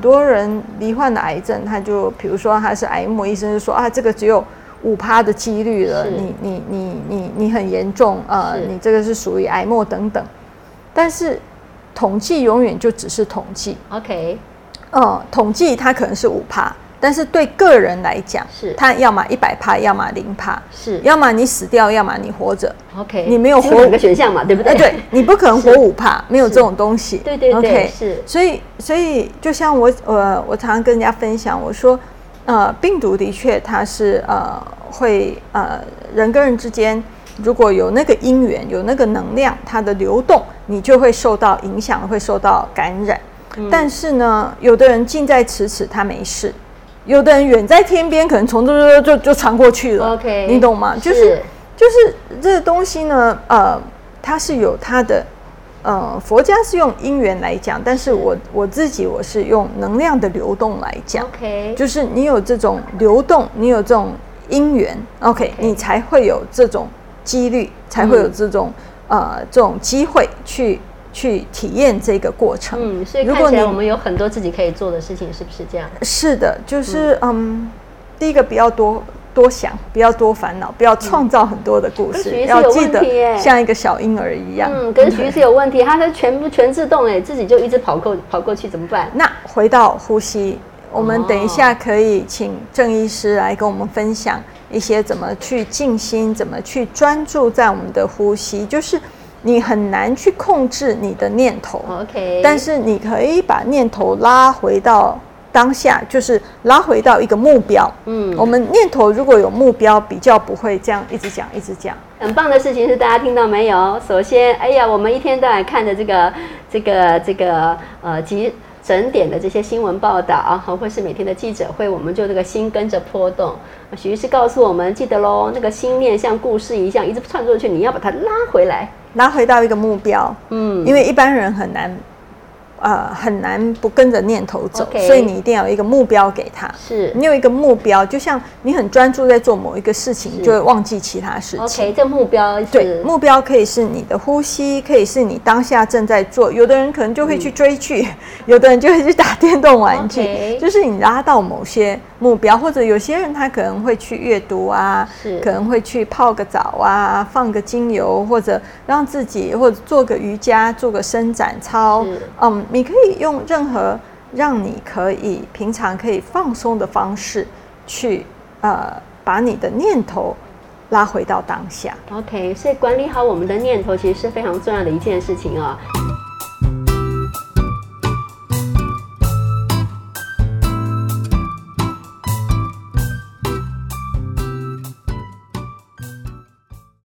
多人罹患的癌症，他就比如说他是癌末，医生就说啊，这个只有五趴的几率了，你你你你你很严重，呃，你这个是属于癌末等等。但是统计永远就只是统计，OK，呃，统计它可能是五趴，但是对个人来讲，是。他要么一百趴，要么零趴，是。要么你死掉，要么你活着。OK，你没有活只两个选项嘛，对不对？哎，对你不可能活五趴，没有这种东西。对对对 OK，是。所以所以就像我呃，我常常跟人家分享，我说呃，病毒的确它是呃会呃人跟人之间如果有那个因缘，有那个能量，它的流动，你就会受到影响，会受到感染。嗯。但是呢，有的人近在咫尺，他没事；有的人远在天边，可能从这就就就传过去了。OK，你懂吗？就是是就是这个东西呢，呃，它是有它的，呃，佛家是用因缘来讲，但是我我自己我是用能量的流动来讲，OK，就是你有这种流动，你有这种因缘，OK，你才会有这种几率，才会有这种、呃这种机会去去体验这个过程。嗯，所以如果你看起来我们有很多自己可以做的事情，是不是这样？是的，就是嗯第一个不要多多想，不要多烦恼，不要创造很多的故事，要记得像一个小婴儿一样。嗯，可是徐医师有问题，他是全部全自动哎，自己就一直跑过跑过去，怎么办？那回到呼吸，我们哦等一下可以请郑医师来跟我们分享一些怎么去静心，怎么去专注在我们的呼吸，就是你很难去控制你的念头。OK，但是你可以把念头拉回到当下，就是拉回到一个目标。嗯我们念头如果有目标，比较不会这样一直讲一直讲。很棒的事情是大家听到没有？首先，哎呀，我们一天到晚看的这个这个这个呃急整点的这些新闻报道啊，或是每天的记者会，我们就这个心跟着波动。许医师告诉我们，记得喽，那个心念像故事一样一直串出去，你要把它拉回来。拉回到一个目标，嗯，因为一般人很难，呃，很难不跟着念头走所以你一定要有一个目标给他。是你有一个目标，就像你很专注在做某一个事情，你就会忘记其他事情。OK，这目标是对，目标可以是你的呼吸，可以是你当下正在做。有的人可能就会去追剧，有的人就会去打电动玩具。就是你拉到某些目标，或者有些人他可能会去阅读啊，可能会去泡个澡啊，放个精油，或者让自己或者做个瑜伽，做个伸展操。嗯，你可以用任何让你可以平常可以放松的方式去呃把你的念头拉回到当下。OK，所以管理好我们的念头，其实是非常重要的一件事情啊。